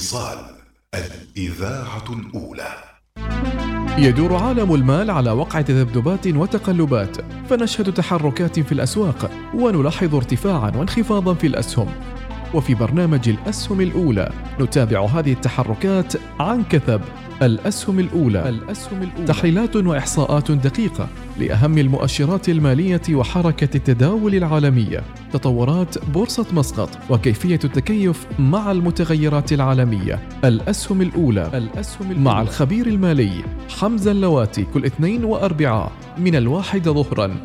وصال الإذاعة الأولى. يدور عالم المال على وقع تذبذبات وتقلبات فنشهد تحركات في الأسواق ونلاحظ ارتفاعا وانخفاضا في الأسهم. وفي برنامج الأسهم الأولى. نتابع هذه التحركات عن كثب. الأسهم الأولى. الأسهم الأولى. تحليلات وإحصاءات دقيقة لأهم المؤشرات المالية وحركة التداول العالمية. تطورات بورصة مسقط وكيفية التكيف مع المتغيرات العالمية. الأسهم الأولى. الأسهم الأولى. مع الخبير المالي حمزة اللواتي كل اثنين وأربعاء من الواحده ظهرا.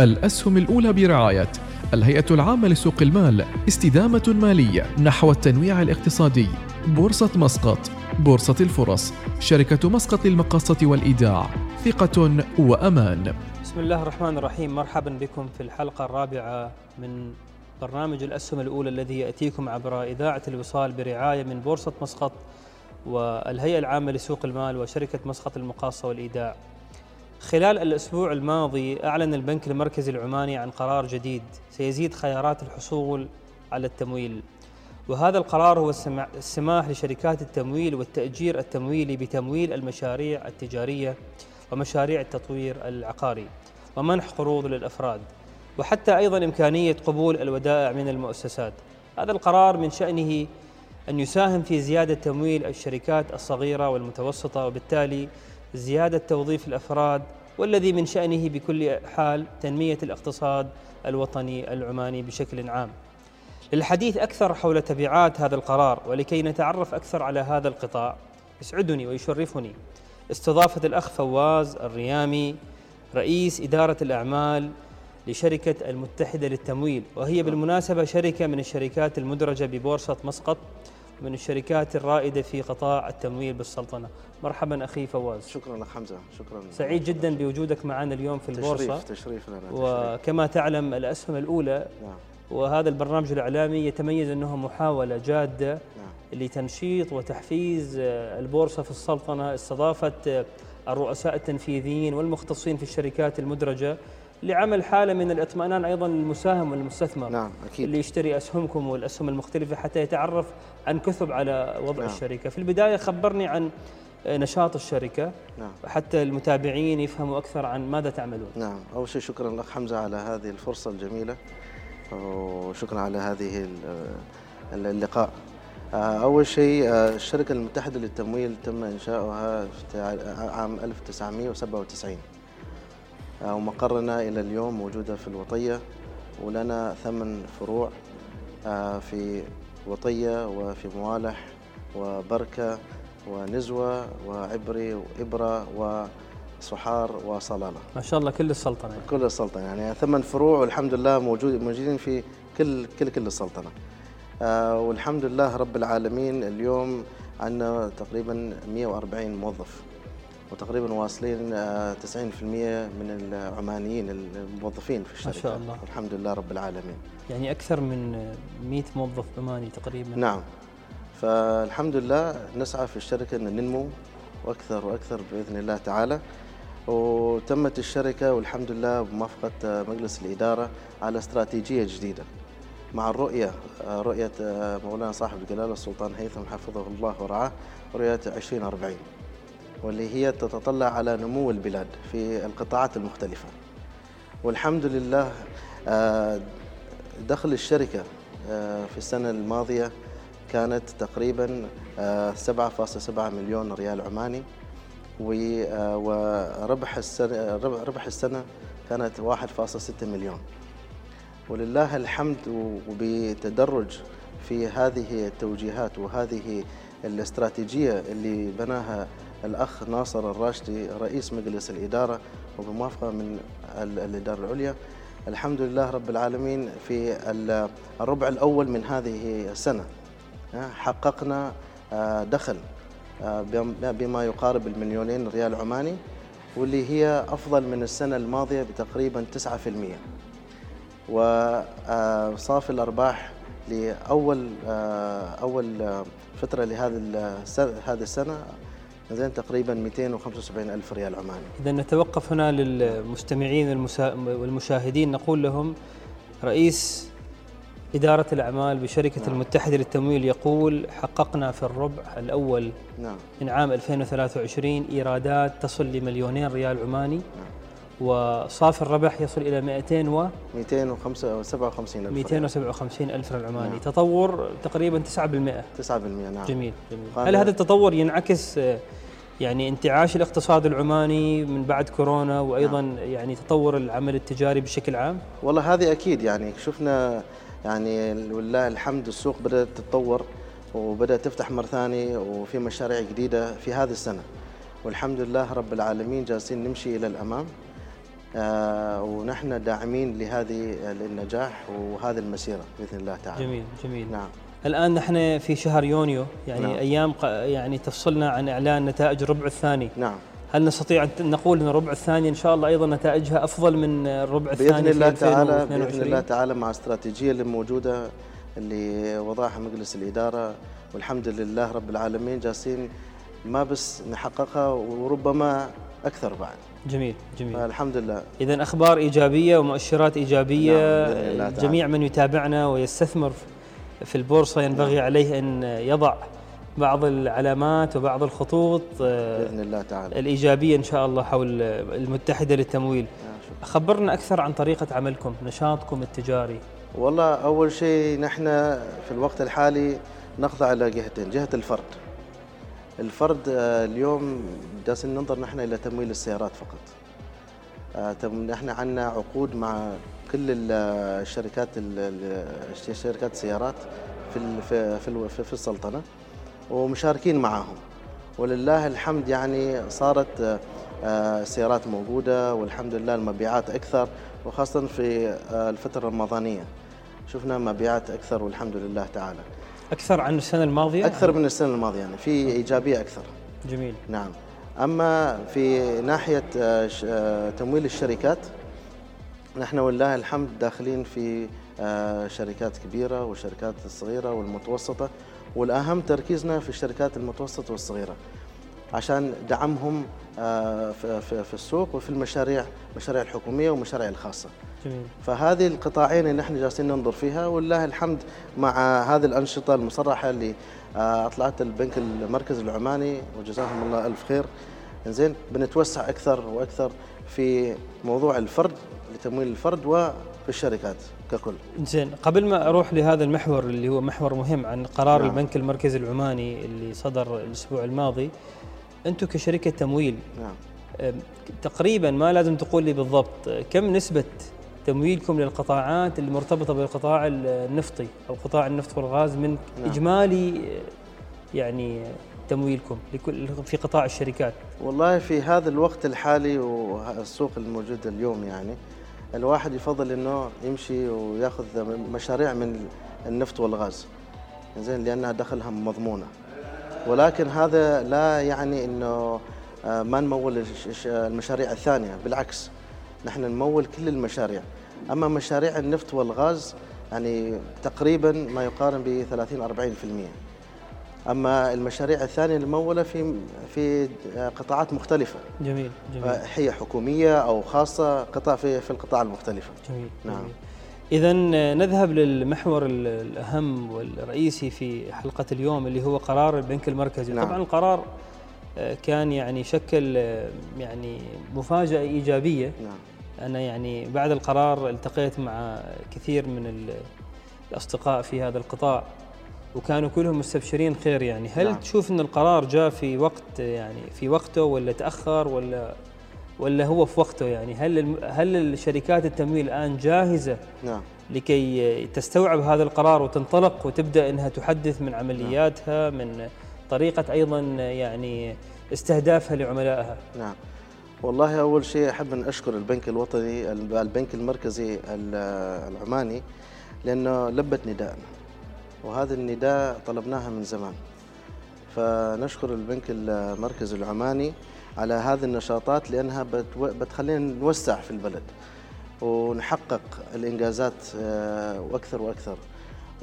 الأسهم الأولى برعاية الهيئة العامة لسوق المال استدامة مالية نحو التنويع الاقتصادي. بورصة مسقط بورصة الفرص شركة مسقط للمقاصة والإيداع. ثقة وأمان. بسم الله الرحمن الرحيم. مرحبا بكم في الحلقة الرابعة من برنامج الأسهم الأولى الذي يأتيكم عبر إذاعة الوصال برعاية من بورصة مسقط والهيئة العامة لسوق المال وشركة مسقط المقاصة والإيداع. خلال الأسبوع الماضي أعلن البنك المركزي العماني عن قرار جديد سيزيد خيارات الحصول على التمويل. وهذا القرار هو السماح لشركات التمويل والتأجير التمويلي بتمويل المشاريع التجارية ومشاريع التطوير العقاري ومنح قروض للأفراد وحتى أيضا إمكانية قبول الودائع من المؤسسات. هذا القرار من شأنه أن يساهم في زيادة تمويل الشركات الصغيرة والمتوسطة وبالتالي زيادة توظيف الأفراد والذي من شأنه بكل حال تنمية الاقتصاد الوطني العماني بشكل عام. للحديث أكثر حول تبعات هذا القرار ولكي نتعرف أكثر على هذا القطاع يسعدني ويشرفني. استضافة الأخ فواز الريامي رئيس إدارة الأعمال لشركة المتحدة للتمويل وهي بالمناسبة شركة من الشركات المدرجة ببورصة مسقط. من الشركات الرائدة في قطاع التمويل بالسلطنة. مرحبا أخي فواز. شكرا لك حمزة. شكرا سعيد جدا بوجودك معنا اليوم في البورصة. تشريف تشريف لنا وكما تعلم الأسهم الأولى نعم. وهذا البرنامج الإعلامي يتميز أنه محاولة جادة نعم. لتنشيط وتحفيز البورصة في السلطنة استضافت الرؤساء التنفيذيين والمختصين في الشركات المدرجة لعمل حالة من الإطمئنان أيضا للمساهم والمستثمر نعم أكيد اللي يشتري أسهمكم والأسهم المختلفة حتى يتعرف عن كثب على وضع نعم. الشركة، في البداية خبرني عن نشاط الشركة نعم. حتى المتابعين يفهموا أكثر عن ماذا تعملون. نعم، أول شيء شكرا لك حمزة على هذه الفرصة الجميلة وشكرا على هذه اللقاء. أول شيء الشركة المتحدة للتمويل تم إنشاؤها في عام 1997 ومقرنا إلى اليوم موجودة في الوطية ولنا ثمان فروع آه، في وطية وفي موالح وبركة ونزوة وعبري وإبرة وصحار وصلالة. ما شاء الله كل السلطنة. كل السلطنة يعني ثمان فروع والحمد لله موجود موجودين في كل كل كل السلطنة. آه، والحمد لله رب العالمين اليوم عندنا تقريبا 140 موظف. وتقريبا واصلين 90% آه، من العمانيين الموظفين في الشركة. ما شاء الله. الحمد لله رب العالمين. يعني أكثر من 100 موظف عماني تقريبا. نعم. فالحمد لله نسعى في الشركة إن ننمو وأكثر وأكثر بإذن الله تعالى. وتمت الشركة والحمد لله بموافقة مجلس الإدارة على استراتيجية جديدة. مع الرؤية رؤية مولانا صاحب الجلالة السلطان هيثم حفظه الله ورعاه رؤية 2040 واللي هي تتطلع على نمو البلاد في القطاعات المختلفة. والحمد لله آه، دخل الشركة آه، في السنة الماضية كانت تقريبا 7.7 آه، مليون ريال عماني. وربح السنة ربح السنة كانت 1.6 مليون. ولله الحمد وبتدرج في هذه التوجيهات وهذه الاستراتيجية اللي بناها الأخ ناصر الراشدي رئيس مجلس الإدارة وبموافقة من الإدارة العليا. الحمد لله رب العالمين في الربع الأول من هذه السنة. حققنا آه، دخل آه، بما يقارب المليونين ريال عماني واللي هي أفضل من السنة الماضية بتقريبا 9% وصافي الأرباح لأول آه، أول فترة لهذا هذه السنة. زين تقريبا 275 ألف ريال عماني إذا نتوقف هنا للمستمعين والمشاهدين نقول لهم رئيس إدارة الأعمال بشركة نعم. المتحدة للتمويل يقول حققنا في الربع الأول نعم من عام 2023 إيرادات تصل لمليونين ريال عماني نعم. وصافي الربح يصل إلى 200 و 257 ألف 257 ألف ريال عماني. نعم. تطور تقريبا 9% 9% نعم. جميل جميل. هل هذا التطور ينعكس آه، يعني انتعاش الاقتصاد العماني من بعد كورونا وأيضا نعم. يعني تطور العمل التجاري بشكل عام؟ والله هذه أكيد يعني شفنا يعني ولله الحمد السوق بدأت تتطور وبدأت تفتح مرة ثانية وفي مشاريع جديدة في هذه السنة. والحمد لله رب العالمين جالسين نمشي إلى الأمام. ونحن داعمين لهذه النجاح وهذه المسيرة بإذن الله تعالى. جميل جميل. نعم. الآن نحن في شهر يونيو يعني نعم. أيام يعني تفصلنا عن إعلان نتائج الربع الثاني. نعم. هل نستطيع أن نقول إن الربع الثاني إن شاء الله أيضا نتائجها أفضل من الربع الثاني باذن الله في تعالى 2022 باذن الله تعالى مع الاستراتيجيه اللي موجوده اللي وضعها مجلس الإدارة. والحمد لله رب العالمين جالسين ما بس نحققها وربما أكثر بعد. جميل جميل. فالحمد لله. اذا أخبار إيجابية ومؤشرات إيجابية نعم،. جميع من يتابعنا ويستثمر في البورصة ينبغي عليه أن يضع بعض العلامات وبعض الخطوط آه، بإذن الله تعالى. الإيجابية إن شاء الله حول المتحدة للتمويل. شكراً. خبرنا أكثر عن طريقة عملكم نشاطكم التجاري. والله أول شيء نحن في الوقت الحالي نخضع إلى جهتين جهة الفرد. الفرد آه، اليوم جالسين ننظر نحن إلى تمويل السيارات فقط. آه، نحن عندنا عقود مع كل ال- الشركات ال- ال- شركات السيارات في في في السلطنة ومشاركين معهم. ولله الحمد يعني صارت آه، آه، سيارات موجودة والحمد لله المبيعات أكثر وخاصة في آه، الفترة الرمضانية. شفنا مبيعات أكثر والحمد لله تعالى. أكثر عن السنة الماضية؟ أكثر من السنة الماضية يعني في إيجابية أكثر. جميل. نعم. أما في ناحية آه، آه، تمويل الشركات نحن والله الحمد داخلين في آه، شركات كبيرة والشركات الصغيرة والمتوسطة والأهم تركيزنا في الشركات المتوسطة والصغيرة. عشان دعمهم آه، في- السوق وفي المشاريع المشاريع الحكومية والمشاريع الخاصة. جميل. فهذه القطاعين اللي إحنا جالسين ننظر فيها والله الحمد مع هذه الأنشطة المصرحة اللي آه، أطلعت البنك المركزي العماني وجزاهم الله ألف خير. زين بنتوسع أكثر وأكثر في موضوع الفرد لتمويل الفرد وفي الشركات ككل. زين قبل ما أروح لهذا المحور اللي هو محور مهم عن قرار نعم. البنك المركزي العماني اللي صدر الأسبوع الماضي أنتم كشركة تمويل نعم. تقريبا ما لازم تقول لي بالضبط كم نسبة تمويلكم للقطاعات المرتبطه بالقطاع النفطي أو قطاع النفط والغاز من نعم. إجمالي يعني تمويلكم لكل في قطاع الشركات؟ والله في هذا الوقت الحالي والسوق الموجود اليوم يعني الواحد يفضل إنه يمشي ويأخذ مشاريع من النفط والغاز. زين لأنها دخلها مضمونة. ولكن هذا لا يعني إنه آه، ما نمول المشاريع الثانية بالعكس نحن نمول كل المشاريع. أما مشاريع النفط والغاز يعني تقريبا ما يقارن ب 30 40% أما المشاريع الثانية المموله في في قطاعات مختلفة. جميل جميل. هي حكومية أو خاصة قطاع في في القطاع المختلفة. جميل نعم. إذا نذهب للمحور ال- الأهم والرئيسي في حلقة اليوم اللي هو قرار البنك المركزي، نعم. طبعا القرار آه، كان يعني شكل آه، يعني مفاجأة إيجابية نعم أنا يعني بعد القرار التقيت مع كثير من ال- الأصدقاء في هذا القطاع وكانوا كلهم مستبشرين خير يعني هل نعم. تشوف أن القرار جاء في وقت يعني في وقته ولا تأخر ولا ولا هو في وقته يعني؟ هل هل الشركات التمويل الآن جاهزة نعم. لكي تستوعب هذا القرار وتنطلق وتبدأ إنها تحدث من عملياتها من طريقة أيضا يعني استهدافها لعملائها؟ نعم. والله أول شيء أحب أن أشكر البنك الوطني البنك المركزي ال- العماني لأنه لبت نداءنا. وهذا النداء طلبناها من زمان. فنشكر البنك المركزي العماني على هذه النشاطات لأنها بتو- بتخلينا نوسع في البلد ونحقق الإنجازات آه، وأكثر وأكثر.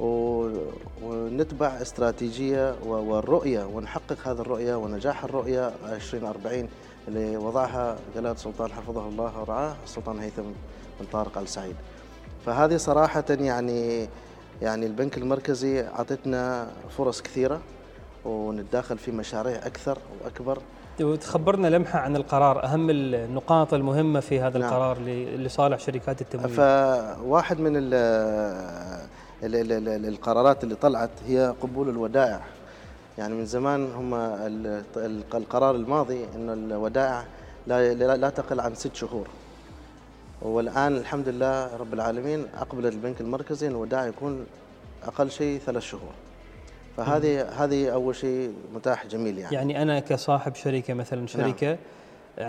و- ونتبع استراتيجية والرؤية ونحقق هذه الرؤية ونجاح الرؤية 2040 اللي وضعها جلالة السلطان حفظه الله ورعاه السلطان هيثم بن طارق آل سعيد فهذه صراحة يعني يعني البنك المركزي عطتنا فرص كثيرة ونتداخل في مشاريع أكثر واكبر وتخبرنا لمحة عن القرار أهم النقاط المهمة في هذا نعم. القرار لصالح شركات التمويل. فواحد من ال ال ال القرارات اللي طلعت هي قبول الودائع. يعني من زمان هم القرار الماضي انه الودائع لا لا تقل عن ست شهور. والآن الحمد لله رب العالمين اقبل البنك المركزي إن الودائع يكون أقل شيء ثلاث شهور. فهذه هذه أول شيء متاح جميل يعني. يعني أنا كصاحب شركة مثلا شركة نعم.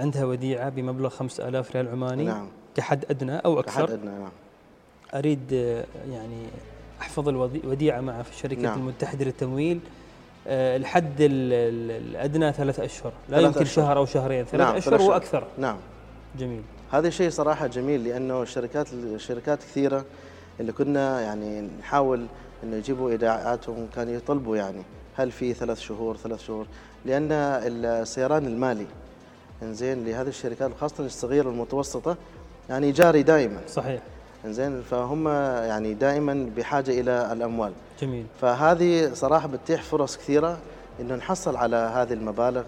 عندها وديعة بمبلغ 5000 ريال عماني نعم. كحد أدنى أو أكثر. كحد أدنى نعم. أريد يعني أحفظ الوديعه مع في الشركة نعم. المتحدة للتمويل. آه، الحد الأدنى ثلاث أشهر. لا ثلاث يمكن أشهر. شهر أو شهرين ثلاث نعم أشهر وأكثر. نعم. جميل. هذا شيء صراحة جميل لأنه الشركات الشركات كثيرة اللي كنا يعني نحاول إنه يجيبوا إيداعاتهم كانوا يطلبوا يعني. هل في ثلاث شهور ثلاث شهور؟ لأن السيران المالي إنزين لهذه الشركات خاصة الصغيرة والمتوسطة يعني جاري دائما. صحيح. إنزين فهم يعني دائما بحاجة إلى الأموال. جميل. فهذه صراحة بتتيح فرص كثيرة إنه نحصل على هذه المبالغ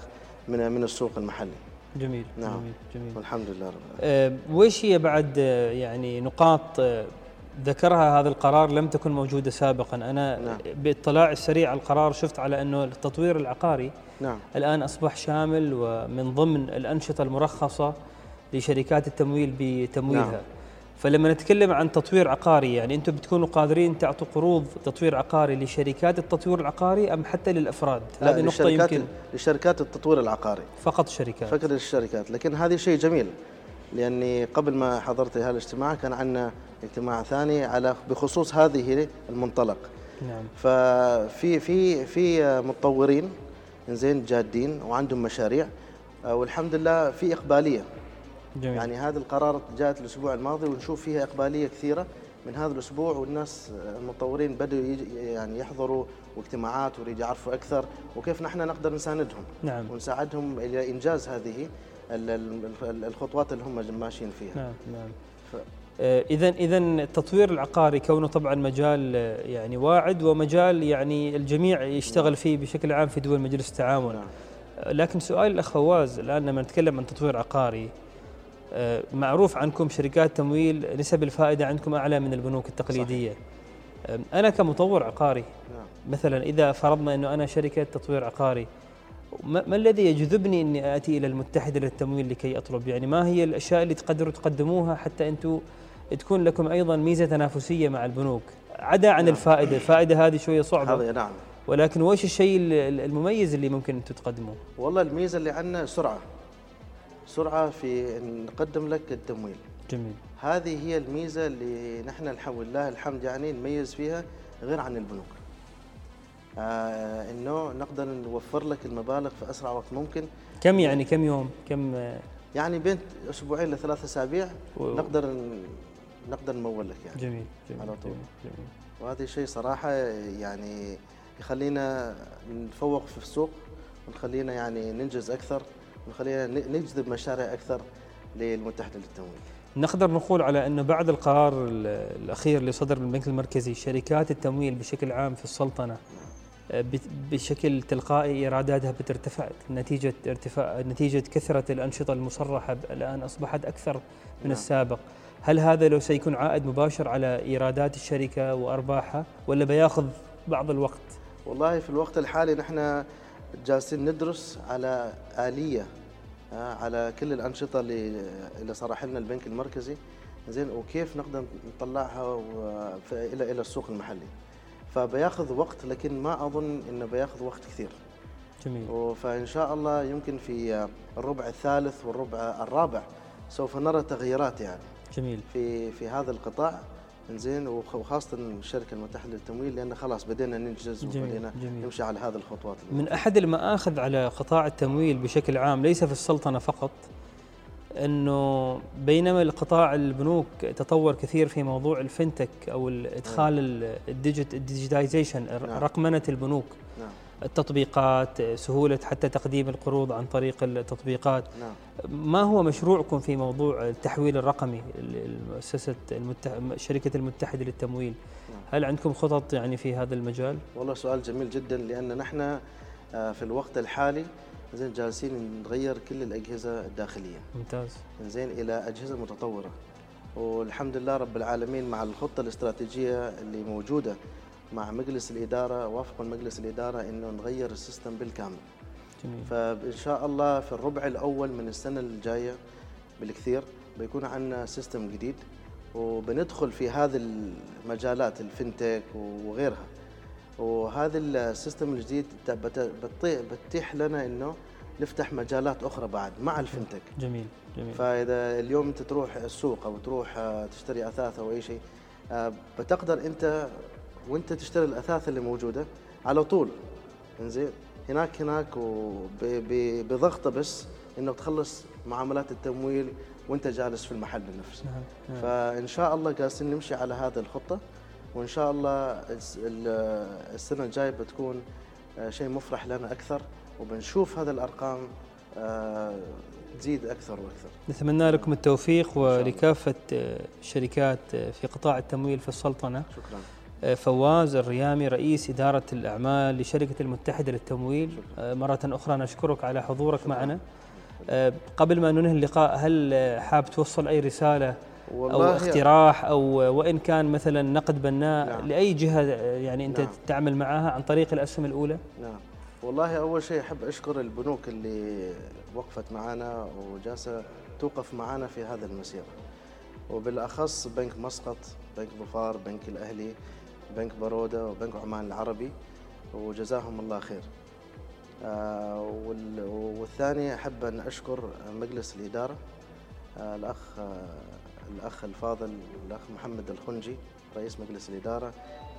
من من السوق المحلي. جميل نعم. جميل جميل. والحمد لله رب العالمين. أه وش هي بعد آه، يعني نقاط أه ذكرها هذا القرار لم تكن موجودة سابقا أنا نعم. باطلاع السريع على القرار شفت على أنه التطوير العقاري نعم. الآن أصبح شامل ومن ضمن الأنشطة المرخصة لشركات التمويل بتمويلها نعم. فلما نتكلم عن تطوير عقاري يعني أنتم بتكونوا قادرين تعطوا قروض تطوير عقاري لشركات التطوير العقاري أم حتى للأفراد؟ هذه نقطة يمكن لشركات التطوير العقاري فقط الشركات فقط الشركات لكن هذه شيء جميل لأني قبل ما حضرت هذا الاجتماع كان عندنا اجتماع ثاني على بخصوص هذه المنطلق. نعم. ففي في في متطورين زين جادين وعندهم مشاريع والحمد لله في إقبالية. جميل. يعني هذا القرار جاءت الأسبوع الماضي ونشوف فيها إقبالية كثيرة من هذا الأسبوع والناس المطورين بدأوا يعني يحضروا واجتماعات ويريد يعرفوا أكثر وكيف نحن نقدر نساندهم. نعم. ونساعدهم إلى إنجاز هذه. الخطوات اللي هم ماشيين فيها نعم نعم ف... اذا اذا التطوير العقاري كونه طبعا مجال آه، يعني واعد ومجال يعني الجميع يشتغل. فيه بشكل عام في دول مجلس التعاون نعم. آه، لكن سؤال الأخ فواز الآن لما نتكلم عن تطوير عقاري آه، معروف عنكم شركات تمويل نسب الفائدة عندكم أعلى من البنوك التقليدية صحيح. أنا كمطور عقاري نعم. مثلا إذا فرضنا إنه أنا شركة تطوير عقاري ما الذي يجذبني إني آتي إلى المتحدة للتمويل لكي أطلب؟ يعني ما هي الأشياء اللي تقدروا تقدموها حتى أنتم تكون لكم أيضا ميزة تنافسية مع البنوك؟ عدا عن نعم. الفائدة الفائدة هذه شوية صعبة. هذه نعم. ولكن وش الشيء المميز اللي ممكن أنتم تقدموه؟ والله الميزة اللي عندنا سرعة. سرعة في نقدم لك التمويل. جميل. هذه هي الميزة اللي نحن الحمد لله الحمد يعني نميز فيها غير عن البنوك. إنه نقدر نوفر لك المبالغ في أسرع وقت ممكن كم يعني كم يوم كم يعني بين أسبوعين لثلاث أسابيع. نقدر نقدر نمول لك يعني جميل جميل على طول جميل, جميل. وهذا الشيء صراحة يعني يخلينا نتفوق في السوق ونخلينا يعني ننجز أكثر ونخلينا نجذب مشاريع أكثر للمتحدة للتمويل. نقدر نقول على انه بعد القرار الأخير اللي صدر من البنك المركزي شركات التمويل بشكل عام في السلطنة بشكل تلقائي إيراداتها بترتفع. نتيجة ارتفاع نتيجة كثرة الأنشطة المصرحة الآن أصبحت أكثر من نعم. السابق. هل هذا لو سيكون عائد مباشر على إيرادات الشركة وأرباحها ولا بياخذ بعض الوقت؟ والله في الوقت الحالي نحن جالسين ندرس على آلية آه، على كل الأنشطة اللي اللي صرح لنا البنك المركزي. زين وكيف نقدر نطلعها إلى إلى السوق المحلي. فبياخذ وقت لكن ما أظن إنه بياخذ وقت كثير. جميل. فان شاء الله يمكن في الربع الثالث والربع الرابع سوف نرى تغييرات يعني. جميل. في في هذا القطاع زين وخاصة الشركة المتحدة للتمويل لأن خلاص بدينا ننجز وبدينا نمشي على هذه الخطوات. من أحد المآخذ على قطاع التمويل بشكل عام ليس في السلطنة فقط إنه بينما القطاع البنوك تطور كثير في موضوع ال fintech أو ادخال نعم. ال digit ال digitization نعم. رقمنه البنوك نعم. التطبيقات سهولة حتى تقديم القروض عن طريق التطبيقات نعم. ما هو مشروعكم في موضوع التحويل الرقمي المؤسسه المتح... شركة المتحدة للتمويل هل عندكم خطط يعني في هذا المجال؟ والله سؤال جميل جدا لأن نحن آه، في الوقت الحالي زين جالسين نغير كل الأجهزة الداخلية. ممتاز. زين إلى أجهزة متطورة. والحمد لله رب العالمين مع الخطة الاستراتيجية اللي موجودة مع مجلس الإدارة وافق مجلس الإدارة إنه نغير السيستم بالكامل. جميل. فإن شاء الله في الربع الأول من السنة الجاية بالكثير بيكون عندنا system جديد وبندخل في هذه المجالات ال fintech وغيرها. وهذا ال system الجديد بت- بتطي- بتتيح لنا إنه نفتح مجالات أخرى بعد مع ال fintech. جميل جميل. فإذا اليوم أنت تروح السوق أو تروح آه، تشتري أثاث أو أي شيء آه، بتقدر أنت وأنت تشتري الأثاث اللي موجودة على طول. إنزين؟ هناك هناك وب- ب- بضغطه بس إنه تخلص معاملات التمويل وأنت جالس في المحل نفسه. نعم نعم. فإن شاء الله جالسين نمشي على هذه الخطة. وإن شاء الله الس- ال- السنة الجاية بتكون آه، شيء مفرح لنا أكثر وبنشوف هذه الأرقام آه، تزيد أكثر وأكثر. نتمنى لكم التوفيق آه، الشركات آه، في قطاع التمويل في السلطنة. شكرا. فواز الريامي رئيس إدارة الأعمال لشركة المتحدة للتمويل. آه، مرة أخرى نشكرك على حضورك معنا. آه، قبل ما ننهي اللقاء هل حاب توصل أي رسالة أو والله اقتراح أو وإن كان مثلا نقد بناء نعم. لأي جهة آه، يعني أنت نعم. تعمل معها عن طريق الأسهم الأولى؟ نعم. والله أول شيء أحب أشكر البنوك اللي وقفت معنا وجالسة توقف معنا في هذا المسيره وبالأخص بنك مسقط بنك ظفار بنك الأهلي بنك بروده وبنك عمان العربي وجزاهم الله خير. آه، وال- والثاني أحب أن أشكر مجلس الإدارة. الأخ آه، الأخ الفاضل الأخ محمد الخنجي رئيس مجلس الإدارة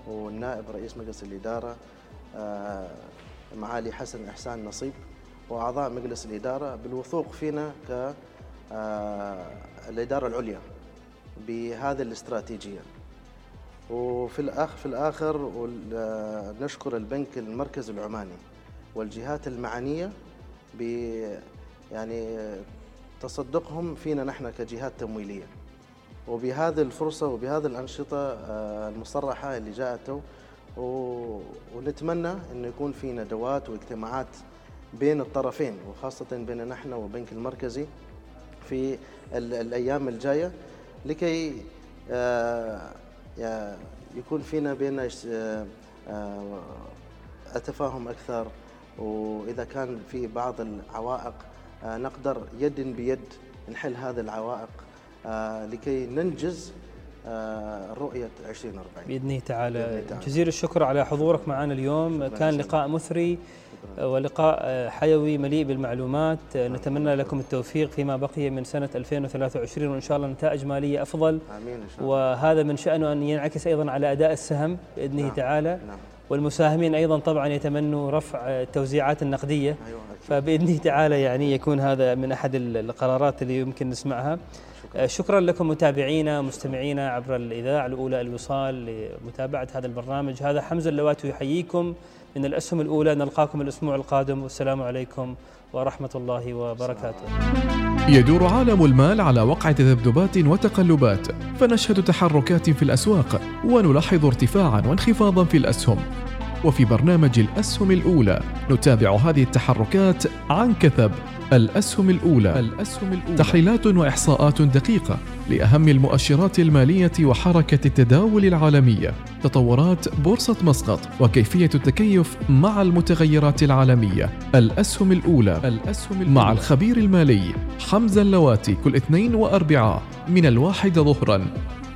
والنائب رئيس مجلس الإدارة آه، معالي حسن إحسان نصيب وأعضاء مجلس الإدارة بالوثوق فينا ك آه، الإدارة العليا بهذه الاستراتيجية. وفي الأخ في الآخر آه، نشكر البنك المركزي العماني والجهات المعنية ب يعني تصدقهم فينا نحن كجهات تمويلية. وبهذه الفرصة وبهذه الأنشطة آه، المصرحة اللي جاءت ونتمنى إنه يكون في ندوات واجتماعات بين الطرفين وخاصة بين نحن والبنك المركزي في ال- الأيام الجاية لكي آه، يكون فينا بين التفاهم أكثر وإذا كان في بعض العوائق آه، نقدر يد بيد نحل هذه العوائق آه، لكي ننجز آه، رؤية 2040 بإذنه تعالى. بإذنه تعالى. جزيل الشكر على حضورك معنا اليوم. كان. لقاء مثري ولقاء حيوي مليء بالمعلومات. نتمنى لكم التوفيق فيما بقي من سنة 2023 وإن شاء الله نتائج مالية أفضل. آمين إن شاء الله. وهذا من شأنه أن ينعكس أيضا على أداء السهم بإذنه نعم. تعالى. نعم. والمساهمين أيضا طبعا يتمنوا رفع التوزيعات النقدية. فبإذنه تعالى يعني يكون هذا من أحد القرارات اللي يمكن نسمعها. شكرا. شكرا لكم متابعينا مستمعينا عبر الإذاعة الأولى الوصال لمتابعة هذا البرنامج. هذا حمزة اللواتي يحييكم. من الأسهم الأولى نلقاكم الأسبوع القادم. والسلام عليكم ورحمة الله وبركاته. يدور عالم المال على وقع تذبذبات وتقلبات فنشهد تحركات في الأسواق ونلاحظ ارتفاعا وانخفاضا في الأسهم. وفي برنامج الأسهم الأولى نتابع هذه التحركات عن كثب. الأسهم الأولى. الاسهم الاولى تحليلات وإحصاءات دقيقة لأهم المؤشرات المالية وحركة التداول العالمية. تطورات بورصة مسقط وكيفية التكيف مع المتغيرات العالمية. الأسهم الأولى. الاسهم الأولى. مع الخبير المالي حمزة اللواتي كل اثنين واربعاء من الواحد ظهرا.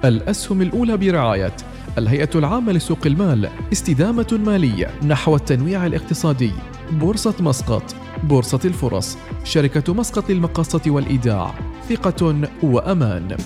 الأسهم الأولى برعاية الهيئة العامة لسوق المال استدامة مالية نحو التنويع الاقتصادي. بورصة مسقط بورصة الفرص شركة مسقط للمقاصة والإيداع ثقة وأمان.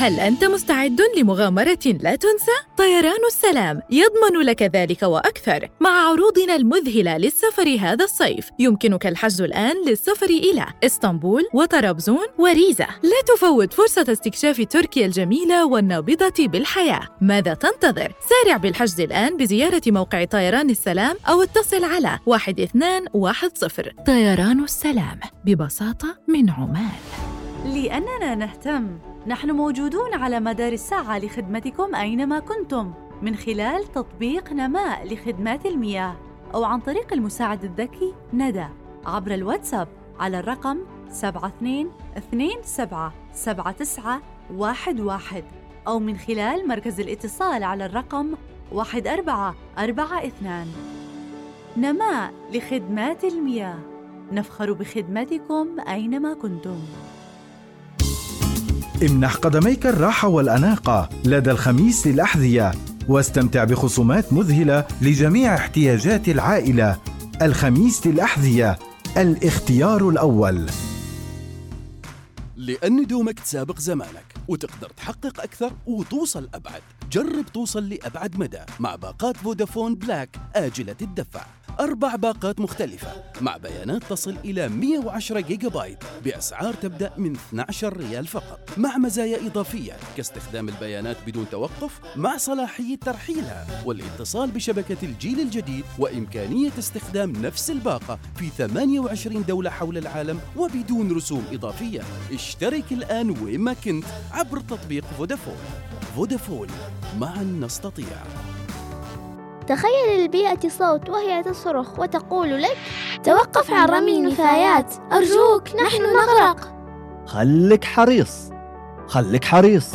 هل أنت مستعد لمغامرة لا تنسى؟ طيران السلام يضمن لك ذلك وأكثر مع عروضنا المذهلة للسفر هذا الصيف. يمكنك الحجز الآن للسفر إلى إسطنبول وطرابزون وريزا لا تفوت فرصة استكشاف تركيا الجميلة والنابضة بالحياة. ماذا تنتظر؟ سارع بالحجز الآن بزيارة موقع طيران السلام أو اتصل على 1210 طيران السلام ببساطة من عمان. لأننا نهتم نحن موجودون على مدار الساعة لخدمتكم أينما كنتم من خلال تطبيق نماء لخدمات المياه أو عن طريق المساعد الذكي ندى عبر الواتساب على الرقم 72 27 79 11 أو من خلال مركز الاتصال على الرقم 1442 نماء لخدمات المياه. نفخر بخدمتكم أينما كنتم. امنح قدميك الراحة والأناقة لدى الخميس للأحذية واستمتع بخصومات مذهلة لجميع احتياجات العائلة. الخميس للأحذية الاختيار الأول. لأن دومك تسابق زمانك وتقدر تحقق أكثر وتوصل أبعد. جرب توصل لأبعد مدى مع باقات فودافون بلاك آجلة الدفع. أربع باقات مختلفة مع بيانات تصل إلى 110 جيجا بايت بأسعار تبدأ من 12 ريال فقط. مع مزايا إضافية كاستخدام البيانات بدون توقف مع صلاحية ترحيلها والاتصال بشبكة الجيل الجديد وإمكانية استخدام نفس الباقة في 28 دولة حول العالم وبدون رسوم إضافية. اشترك الآن وين ما كنت عبر تطبيق فودافون. فودافون معا نستطيع. تخيل البيئة صوت وهي تصرخ وتقول لك توقف عن رمي النفايات. أرجوك نحن نغرق. خلك حريص. خلك حريص.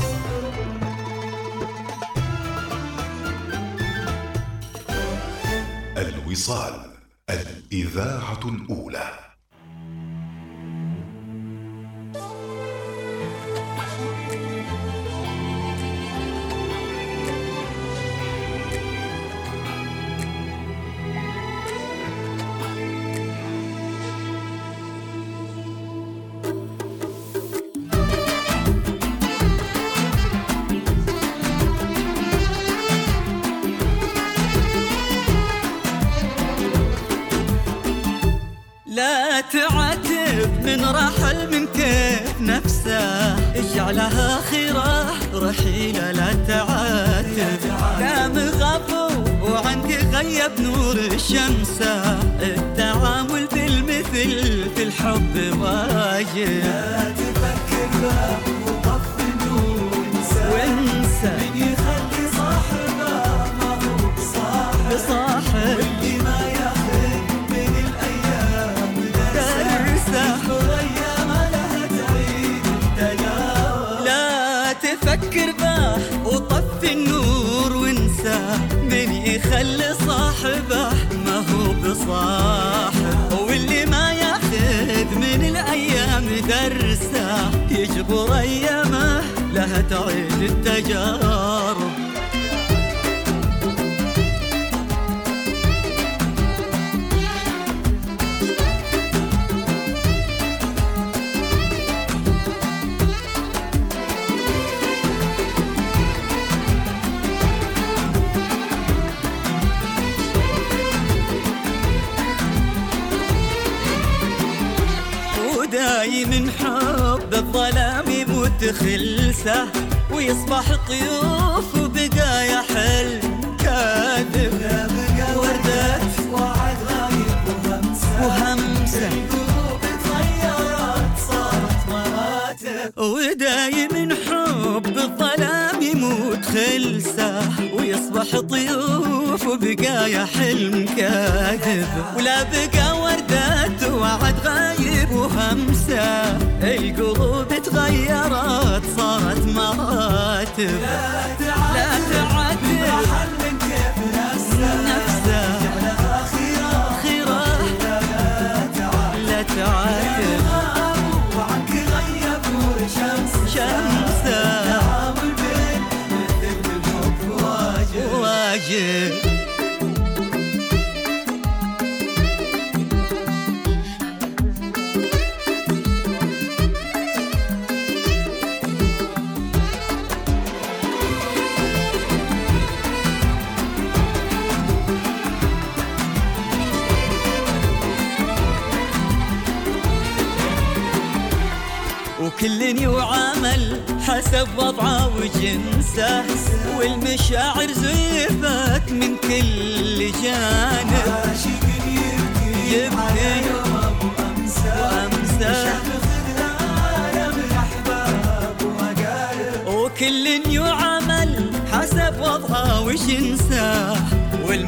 الوصال الإذاعة الأولى. رحل من كيف نفسه اجعلها خيرة رحيلة لا تعاتب. دام غفو وعنك غيب نور الشمس التعامل بالمثل في الحب واجب. لا تفكر وطف النور وانسى. من يخلي صاحبه ما هو صاحب. النور وانسى من يخلي صاحبه ما هو بصاحب واللي ما ياخذ من الأيام درسه يجبر أيامه لها تعيد التجارب. خلسة ويصبح طيوف وبقايا حل كاذب. وردات وعد غايب وهمسة. وهمسة. تغيرت صارت مراتب. ودايم حب الظلام يموت خلسة ويصبح طيوف وبقايا حلم كاذب. ولا بقى وردات وعد غايب وهمسه القلوب تغيرت صارت مراتب لا تعاتب من كيف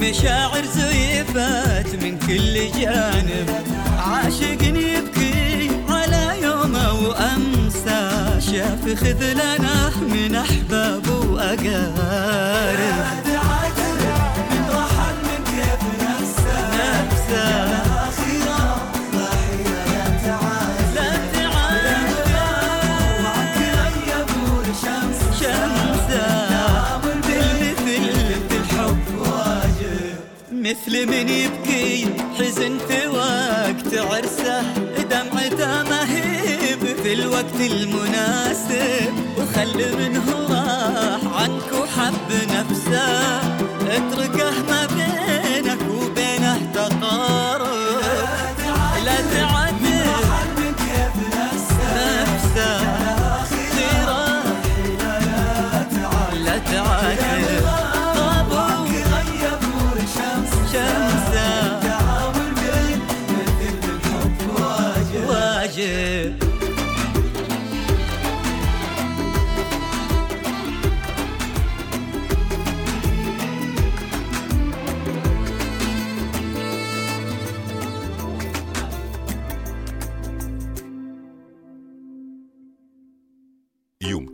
والمشاعر زيفت من كل جانب. عاشق يبكي على يومه وأمسى شاف خذلانه من أحباب وأقارب. مثل من يبكي حزن في وقت عرسه دمعته مهيب في الوقت المناسب. وخل منه راح عنك وحب نفسه اتركه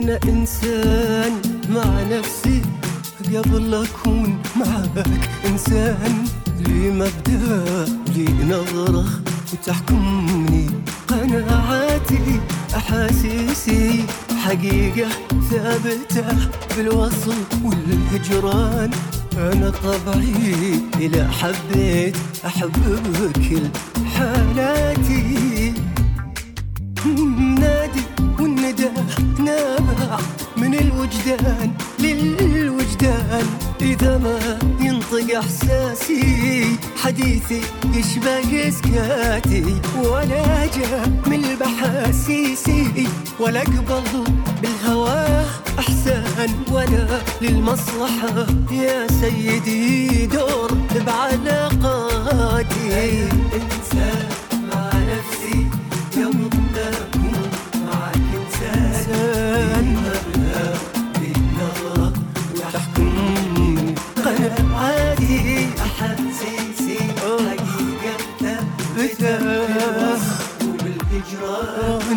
أنا إنسان مع نفسي قبل أكون معك إنسان. لي مبدأ لي نظرة وتحكمني قناعاتي أحاسيسي حقيقة ثابتة بالوصل والهجران. أنا طبعي إذا حبيت أحب بكل حالاتي والندى نابع من الوجدان للوجدان. إذا ما ينطق إحساسي حديثي يشبه إسكاتي. ولا جاء من البحاسيسي ولا أقبل بالهوى أحسان. ولا للمصلحة يا سيدي دور بعلاقاتي. إنسان.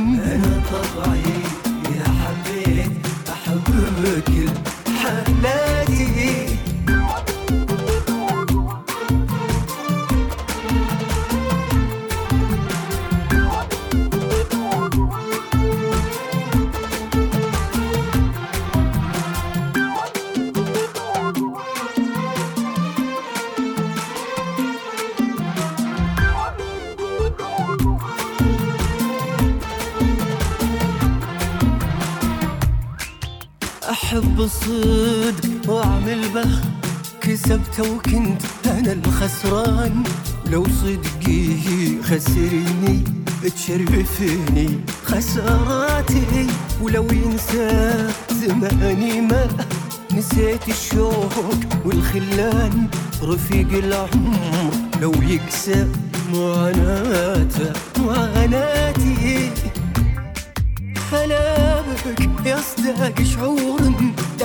أنا طبعي تشرفني خساراتي ولو ينسى زماني ما نسيت الشوق والخلان رفيق العمر لو يكسى معاناته معاناتي. هلا بك يا صداق شعور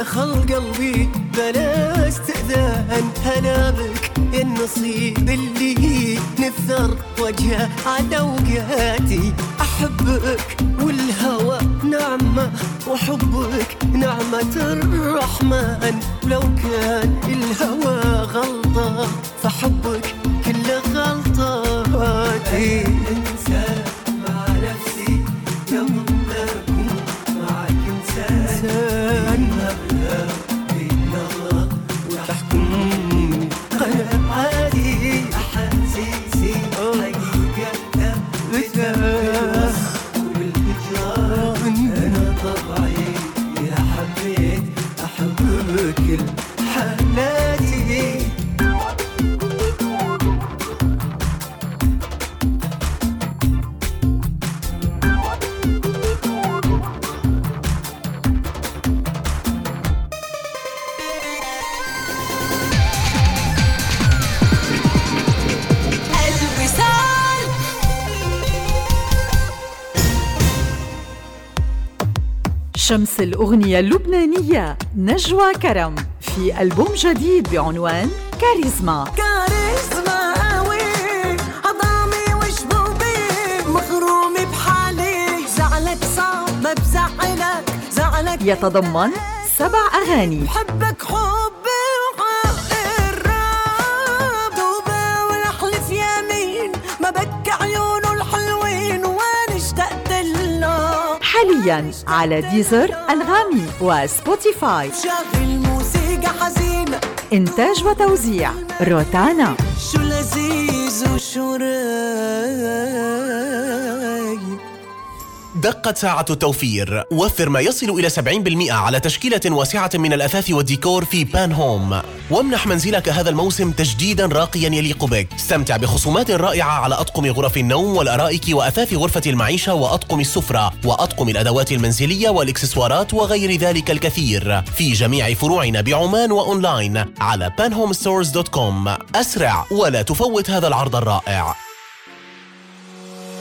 دخل قلبي بلا استئذان هلا بك النصيب اللي نثر وجهه. على أوقاتي أح أحبك والهوى نعمة وحبك نعمة الرحمن. ولو كان الهوى غلطة فحبك كله غلطاتي. أنسى شمس الأغنية اللبنانية نجوى كرم في ألبوم جديد بعنوان كاريزما. كاريزما قوي عظامي وشبوبي بحالي. زعلك صعب ما بزعلك زعلك. يتضمن سبع أغاني. بحبك حبي حاليا على Deezer أنغامي و Spotify إنتاج وتوزيع روتانا. شو لذيذ وشو رايق دقت ساعة التوفير. وفر ما يصل إلى 70% على تشكيلة واسعة من الأثاث والديكور في PAN Home وامنح منزلك هذا الموسم تجديدا راقيا يليق بك. استمتع بخصومات رائعة على أطقم غرف النوم والأرائك وأثاث غرفة المعيشة وأطقم السفرة وأطقم الأدوات المنزلية والإكسسوارات وغير ذلك الكثير. في جميع فروعنا بعمان وأونلاين على panhomestores.com أسرع ولا تفوت هذا العرض الرائع.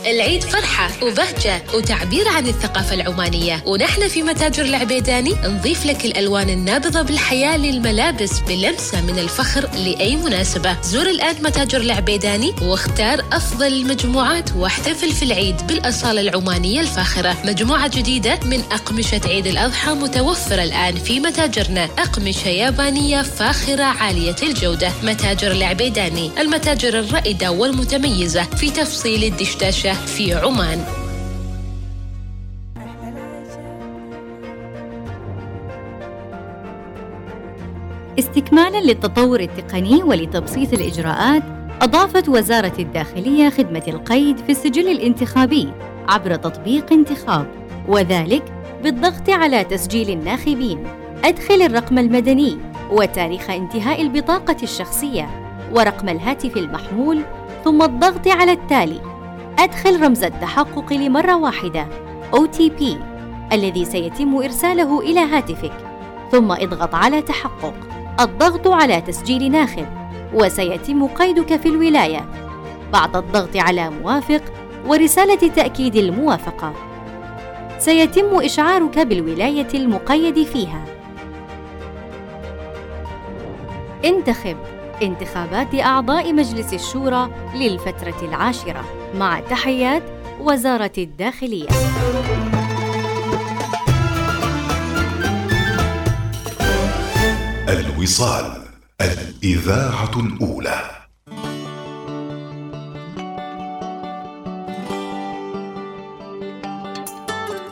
العيد فرحة وبهجة وتعبير عن الثقافة العمانية. ونحن في متاجر العبيداني نضيف لك الألوان النابضة بالحياة للملابس بلمسة من الفخر لأي مناسبة. زور الآن متاجر العبيداني واختار أفضل المجموعات واحتفل في العيد بالأصالة العمانية الفاخرة. مجموعة جديدة من أقمشة عيد الأضحى متوفرة الآن في متاجرنا. أقمشة يابانية فاخرة عالية الجودة. متاجر العبيداني المتاجر الرائدة والمتميزة. في تفصيل الدشداشة في عمان. استكمالا للتطور التقني ولتبسيط الإجراءات أضافت وزارة الداخلية خدمة القيد في السجل الانتخابي عبر تطبيق انتخاب وذلك بالضغط على تسجيل الناخبين. أدخل الرقم المدني وتاريخ انتهاء البطاقة الشخصية ورقم الهاتف المحمول ثم الضغط على التالي. أدخل رمز التحقق لمرة واحدة OTP الذي سيتم إرساله إلى هاتفك. ثم اضغط على تحقق. الضغط على تسجيل ناخب وسيتم قيدك في الولاية. بعد الضغط على موافق ورسالة تأكيد الموافقة. سيتم إشعارك بالولاية المقيد فيها. انتخب. انتخابات أعضاء مجلس الشورى للفترة العاشرة. مع تحيات وزارة الداخلية. الوصال الإذاعة الأولى.